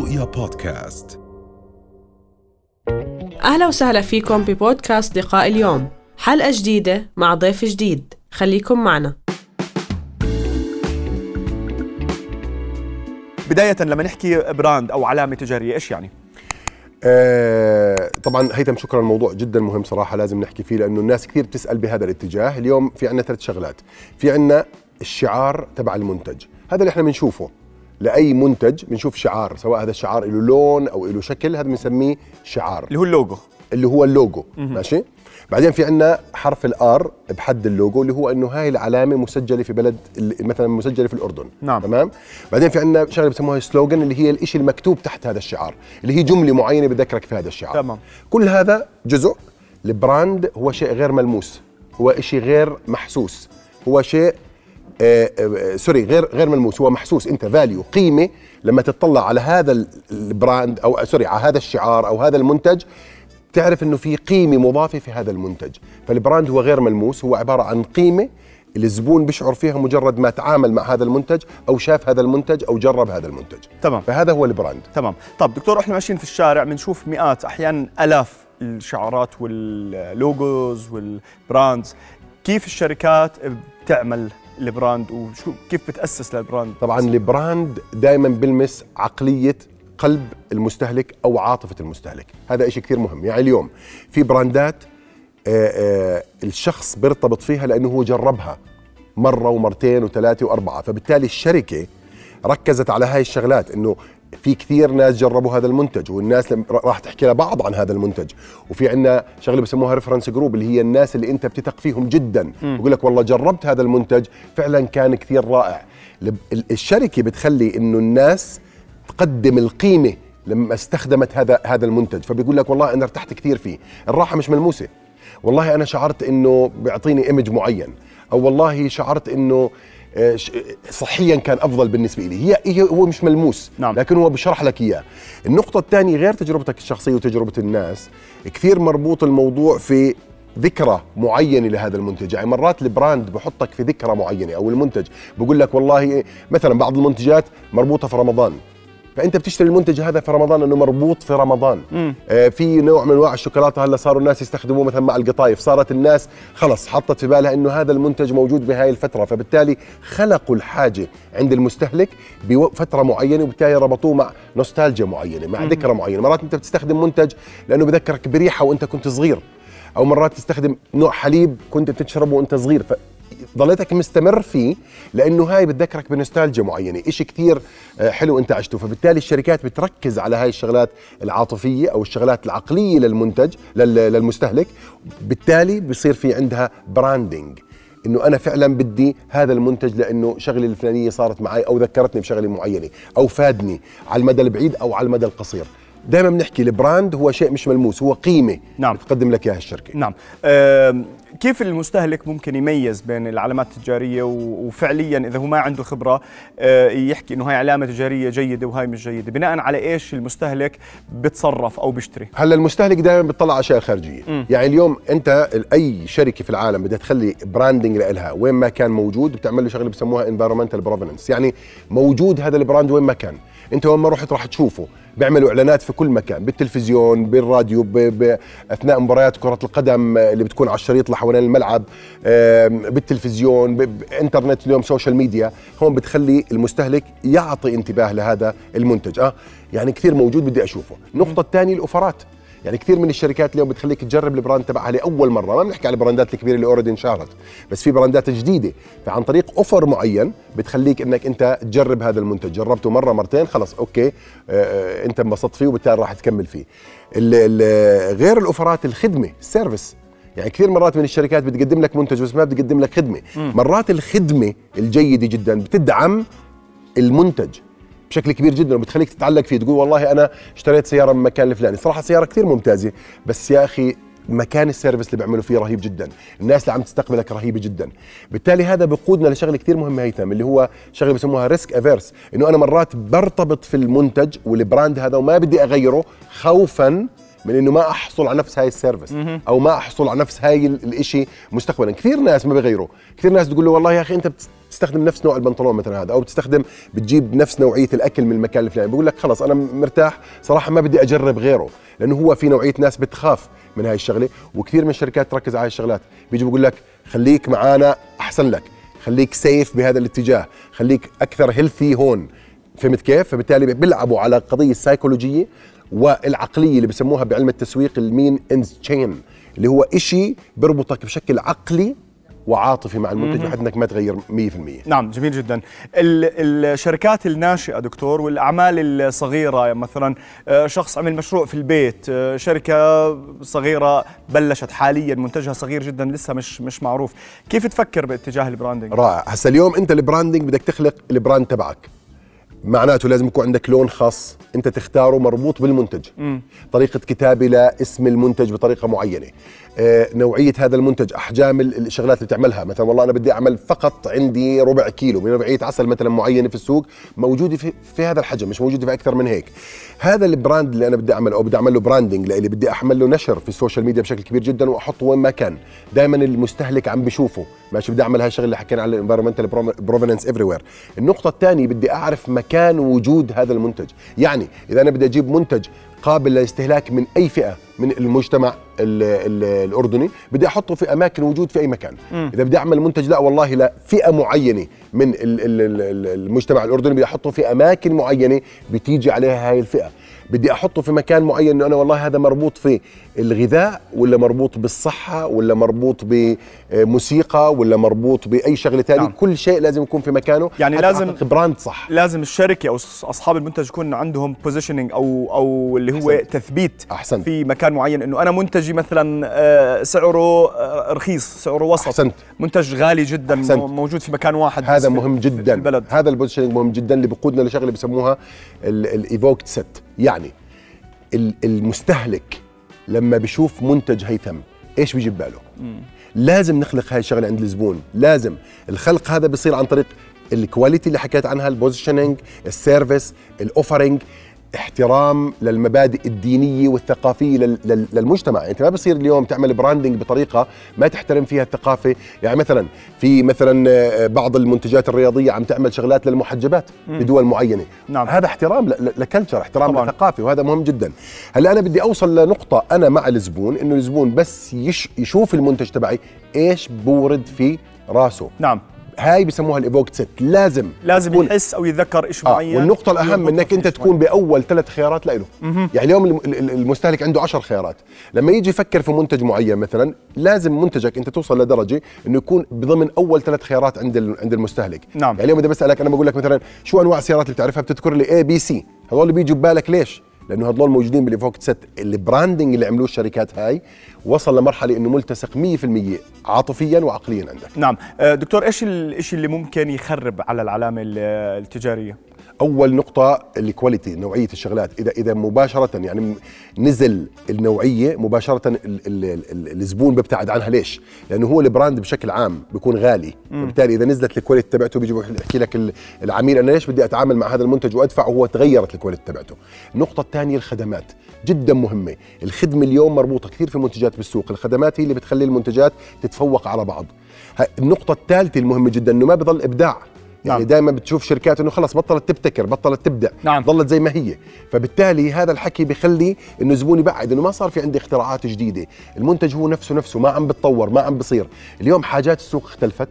رؤيا بودكاست. أهلا وسهلا فيكم ببودكاست لقاء اليوم. حلقة جديدة مع ضيف جديد. خليكم معنا. بداية لما نحكي براند أو علامة تجارية إيش يعني؟ آه طبعا هيثم شكرا. الموضوع جدا مهم صراحة لازم نحكي فيه لأنه الناس كثير بتسأل بهذا الاتجاه. اليوم في عندنا ثلاث شغلات. في عندنا الشعار تبع المنتج. هذا اللي إحنا بنشوفه. لأي منتج بنشوف شعار سواء هذا الشعار له لون أو له شكل هذا بنسميه شعار. اللي هو اللوجو. اللي هو اللوجو ماشي؟ بعدين في عندنا حرف ال R بحد اللوجو اللي هو إنه هاي العلامة مسجلة في بلد مثلا مسجلة في الأردن. نعم. تمام؟ بعدين في عندنا شغلة بسموها slogan اللي هي الشيء المكتوب تحت هذا الشعار اللي هي جملة معينة بذكرك في هذا الشعار. تمام. كل هذا جزء ال brand هو شيء غير ملموس هو شيء غير محسوس هو شيء آه آه sorry غير غير ملموس هو محسوس. أنت value قيمة لما تطلع على هذا ال brand أو sorry على هذا الشعار أو هذا المنتج تعرف إنه في قيمة مضافة في هذا المنتج. فال brand هو غير ملموس هو عبارة عن قيمة الزبون بيشعر فيها مجرد ما تعامل مع هذا المنتج أو شاف هذا المنتج أو جرب هذا المنتج. تمام. فهذا هو ال brand تمام. طب دكتور إحنا ماشيين في الشارع بنشوف مئات أحيانا ألاف الشعارات وال logos وال brands كيف الشركات بتعمل ال brand وشو كيف بتأسس لل brand طبعا ال brand دائما بلمس عقلية قلب المستهلك أو عاطفة المستهلك. هذا شيء كثير مهم. يعني اليوم في brand ات آآ آآ الشخص بيرتبط فيها لأنه هو جربها مرة ومرتين وثلاثة وأربعة. فبالتالي الشركة ركزت على هاي الشغلات إنه في كثير ناس جربوا هذا المنتج والناس راح تحكي لبعض عن هذا المنتج. وفي عندنا شغلة بسموها reference group اللي هي الناس اللي انت بتثق فيهم جدا. بقول لك والله جربت هذا المنتج فعلا كان كثير رائع. الشركة بتخلي إنه الناس تقدم القيمة لما استخدمت هذا هذا المنتج. فبيقول لك والله أنا ارتحت كثير فيه. الراحة مش ملموسة. والله أنا شعرت إنه بيعطيني image معين. أو والله شعرت إنه صحيا كان أفضل بالنسبة لي هي هو مش ملموس نعم. لكن هو بشرح لك إياه. النقطة الثانية غير تجربتك الشخصية وتجربة الناس كثير مربوط الموضوع في ذكرى معينة لهذا المنتج. يعني مرات البراند بحطك في ذكرى معينة أو المنتج بقول لك والله مثلا بعض المنتجات مربوطة في رمضان. فأنت بتشتري المنتج هذا في رمضان إنه مربوط في رمضان. آه في نوع من أنواع الشوكولاتة هلأ صاروا الناس يستخدموه مثلا مع القطايف. صارت الناس خلص حطت في بالها إنه هذا المنتج موجود بهاي الفترة. فبالتالي خلقوا الحاجة عند المستهلك بفترة معينة وبالتالي ربطوه مع نوستالجيا معينة مع ذكرى معينة. مرات أنت بتستخدم منتج لأنه بذكرك بريحة وأنت كنت صغير. أو مرات تستخدم نوع حليب كنت بتشربه وأنت صغير. ضليتك مستمر فيه لأنه هاي بتذكرك بنوستالجيا معينة. إشي كثير حلو أنت عشته. فبالتالي الشركات بتركز على هاي الشغلات العاطفية أو الشغلات العقلية للمنتج للمستهلك. بالتالي بصير في عندها براندنج إنه أنا فعلا بدي هذا المنتج لأنه شغلة الفلانية صارت معي أو ذكرتني بشغلة معينة أو فادني على المدى البعيد أو على المدى القصير. دائما بنحكي ال brand هو شيء مش ملموس هو قيمة نعم. بتقدم لك إياها الشركة. نعم. أه كيف المستهلك ممكن يميز بين العلامات التجارية وفعليا إذا هو ما عنده خبرة أه يحكي إنه هاي علامة تجارية جيدة وهاي مش جيدة بناء على إيش المستهلك بتصرف أو بيشتري؟ هلأ المستهلك دائما بيطلع على أشياء خارجية. م. يعني اليوم أنت أي شركة في العالم بدها تخلي branding لها وين ما كان موجود بتعمل له شغلة بسموها environmental prominence يعني موجود هذا ال brand وين ما كان. انت وين ما رحت راح تشوفه. بيعملوا اعلانات في كل مكان بالتلفزيون بالراديو. اثناء مباريات كرة القدم اللي بتكون على الشريط اللي حوالين الملعب بالتلفزيون بإنترنت اليوم social media هون بتخلي المستهلك يعطي انتباه لهذا المنتج. آه يعني كثير موجود بدي أشوفه. النقطة الثانية ال offer ات. يعني كثير من الشركات اليوم بتخليك تجرب ال brand تبعها لأول مرة. ما بنحكي على ال brand ات الكبيرة اللي already انشهرت بس في brands جديدة. فعن طريق offer معين بتخليك إنك أنت تجرب هذا المنتج. جربته مرة مرتين خلص okay آه أنت انبسطت فيه وبالتالي راح تكمل فيه. ال ال غير ال offer ات الخدمة ال service يعني كثير مرات من الشركات بتقدم لك منتج بس ما بتقدم لك خدمة. م. مرات الخدمة الجيدة جدا بتدعم المنتج. بشكل كبير جدا وبتخليك تتعلق فيه تقول والله أنا اشتريت سيارة من مكان الفلاني صراحة سيارة كثير ممتازة بس يا أخي مكان ال service اللي بيعملوا فيه رهيب جدا. الناس اللي عم تستقبلك رهيبة جدا. بالتالي هذا بقودنا لشغلة كثير مهمة هيثم اللي هو شغلة بسموها risk averse إنه أنا مرات برتبط في المنتج وال brand هذا وما بدي أغيره خوفا من إنه ما أحصل على نفس هاي ال service أو ما أحصل على نفس هاي الإشي مستقبلا. كثير ناس ما بيغيروا. كثير ناس تقول له والله يا أخي أنت بتستخدم نفس نوع البنطلون مثلا هذا أو بتستخدم بتجيب نفس نوعية الأكل من المكان الفلاني. بقول لك خلص أنا مرتاح صراحة ما بدي أجرب غيره لأنه هو في نوعية ناس بتخاف من هاي الشغلة وكثير من الشركات تركز على هاي الشغلات. بيجي بقول لك خليك معانا أحسن لك خليك safe بهذا الاتجاه خليك أكثر healthy هون. فهمت كيف؟ فبالتالي بيلعبوا على القضية السيكولوجيه والعقلية اللي بسموها بعلم التسويق ال means-end chain اللي هو إشي بربطك بشكل عقلي وعاطفي مع المنتج بحيث انك ما تغير 100% نعم جميل جدا. الشركات الناشئة دكتور والأعمال الصغيرة مثلا آه، شخص عمل مشروع في البيت آه، شركة صغيرة بلشت حاليا منتجها صغير جدا لسه مش مش معروف. كيف تفكر باتجاه ال branding رائع. هسا اليوم أنت ال branding بدك تخلق ال brand تبعك. معناته لازم يكون عندك لون خاص أنت تختاره مربوط بالمنتج. مم. طريقة كتابه لاسم المنتج بطريقة معينة. نوعية هذا المنتج أحجام الشغلات اللي تعملها. مثلا والله أنا بدي أعمل فقط عندي ربع كيلو من نوعية عسل مثلا معينة في السوق موجودة في, في هذا الحجم مش موجودة في أكثر من هيك. هذا ال brand اللي أنا بدي أعمله أو بدي اعمل له branding لإلي بدي اعمل له نشر في ال social media بشكل كبير جدا واحطه وين ما كان. دائما المستهلك عم بشوفه. ماشي بدي أعمل هاي الشغلة اللي حكينا على ال environmental prominence where النقطة الثانية بدي أعرف مكان وجود هذا المنتج. يعني إذا أنا بدي أجيب منتج قابل للاستهلاك من أي فئة من المجتمع ال ال الأردني بدي أحطه في أماكن وجود في أي مكان م. إذا بدي أعمل منتج لا والله لا فئة معينة من ال ال المجتمع الأردني بدي أحطه في أماكن معينة بتيجي عليها هاي الفئة بدي أحطه في مكان معين إنه أنا والله هذا مربوط في الغذاء ولا مربوط بالصحة ولا مربوط بموسيقى ولا مربوط بأي شغلة ثانية نعم. كل شيء لازم يكون في مكانه يعني لازم brand صح لازم الشركة أو أصحاب المنتج يكون عندهم positioning أو أو اللي هو أحسنت. تثبيت أحسنت. في مكان معين إنه أنا منتجي مثلا آه، سعره آه، رخيص سعره وسط أحسنت. منتج غالي جدا أحسنت. موجود في مكان واحد هذا مهم جدا. البلد. هذا ال positioning مهم جدا اللي بقودنا لشغله بسموها ال evoked set يعني المستهلك لما بيشوف منتج هيثم إيش بيجي بباله لازم نخلق هاي الشغلة عند الزبون لازم. الخلق هذا بيصير عن طريق ال quality اللي حكيت عنها ال positioning ال service ال offering احترام للمبادئ الدينية والثقافية للمجتمع. يعني انت ما بصير اليوم تعمل branding بطريقة ما تحترم فيها الثقافة. يعني مثلا في مثلا آه، بعض المنتجات الرياضية عم تعمل شغلات للمحجبات في دول معينة. نعم. هذا احترام ل culture احترام طبعا. للثقافه وهذا مهم جدا. هلا أنا بدي أوصل لنقطة أنا مع الزبون إنه الزبون بس يش يشوف المنتج تبعي إيش بورد في راسه. نعم. هاي بسموها ال evoked set. لازم لازم يحس أو يتذكر شيء آه معين. والنقطة الأهم إنك أنت تكون بأول ثلاث خيارات له يعني اليوم المستهلك عنده عشر خيارات. لما يجي يفكر في منتج معين مثلا لازم منتجك أنت توصل لدرجة إنه يكون بضمن أول ثلاث خيارات عند عند المستهلك. نعم. يعني اليوم إذا بسألك أنا بقول لك مثلا شو أنواع السيارات اللي بتعرفها؟ بتذكر لي A B C هذول بيجوا ببالك ليش؟ لأنه هذول موجودين بال evoked set ال branding اللي عملوه الشركات هاي وصل لمرحلة إنه ملتصق 100% عاطفيا وعقليا عندك. نعم. آه، دكتور إيش الشيء اللي ممكن يخرب على العلامة التجارية؟ أول نقطة ال quality نوعية الشغلات. اذا إذا مباشرة يعني نزل النوعية مباشرة ال ال ال الزبون بيبتعد عنها. ليش؟ لأنه هو ال brand بشكل عام بيكون غالي. وبالتالي إذا نزلت ال quality تبعته بيجي يحكي لك العميل أنا ليش بدي أتعامل مع هذا المنتج وادفع وهو تغيرت ال quality تبعته. النقطة الثانية الخدمات. جدا مهمة. الخدمة اليوم مربوطة كثير في المنتجات بالسوق. الخدمات هي اللي بتخلي المنتجات تتفوق على بعض. النقطة الثالثة المهمة جدا إنه ما بضل إبداع. يعني نعم. دائما بتشوف شركات إنه خلص بطلت تبتكر بطلت تبدع نعم. ظلت زي ما هي فبالتالي هذا الحكي بخلي إنه الزبون يبعد إنه ما صار في عندي اختراعات جديدة المنتج هو نفسه نفسه ما عم بتطور ما عم بصير اليوم حاجات السوق اختلفت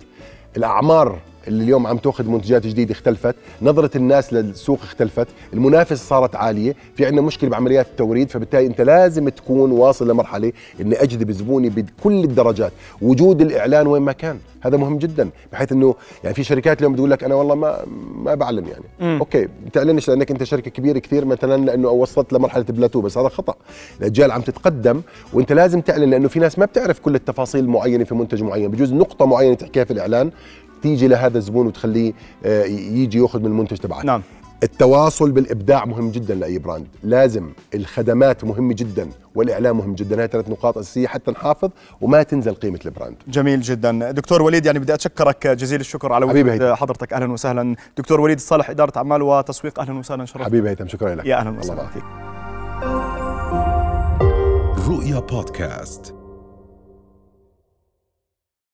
الأعمار اللي اليوم عم تاخذ منتجات جديدة اختلفت نظرة الناس للسوق اختلفت المنافسة صارت عالية في عندنا مشكلة بعمليات التوريد فبالتالي أنت لازم تكون واصل لمرحلة إني أجذب زبوني بكل الدرجات وجود الإعلان وين ما كان هذا مهم جدا بحيث إنه يعني في شركات اليوم بتقول لك أنا والله ما ما بعلن يعني م. okay بتعلنش لأنك أنت شركة كبيرة كثير مثلا لأنه وصلت لمرحلة بلاتو بس هذا خطأ الأجيال عم تتقدم وأنت لازم تعلن لأنه في ناس ما بتعرف كل التفاصيل المعينه في منتج معين بجوز نقطة معينة تحكيها في الإعلان تيجي لهذا الزبون وتخليه آه، يجي ياخذ من المنتج تبعك. نعم. التواصل بالإبداع مهم جدا لأي brand. لازم الخدمات مهمة جدا والإعلام مهم جدا. هاي ثلاث نقاط أساسية حتى نحافظ وما تنزل قيمة البراند. جميل جدا. دكتور وليد يعني بدي أتشكرك جزيل الشكر على وجود حضرتك. أهلا وسهلا. دكتور وليد الصالح إدارة أعمال وتسويق أهلا وسهلا. شرف حبيبي هيثم شكرا لك. يا أهلا وسهلا فيك. رؤيا بودكاست.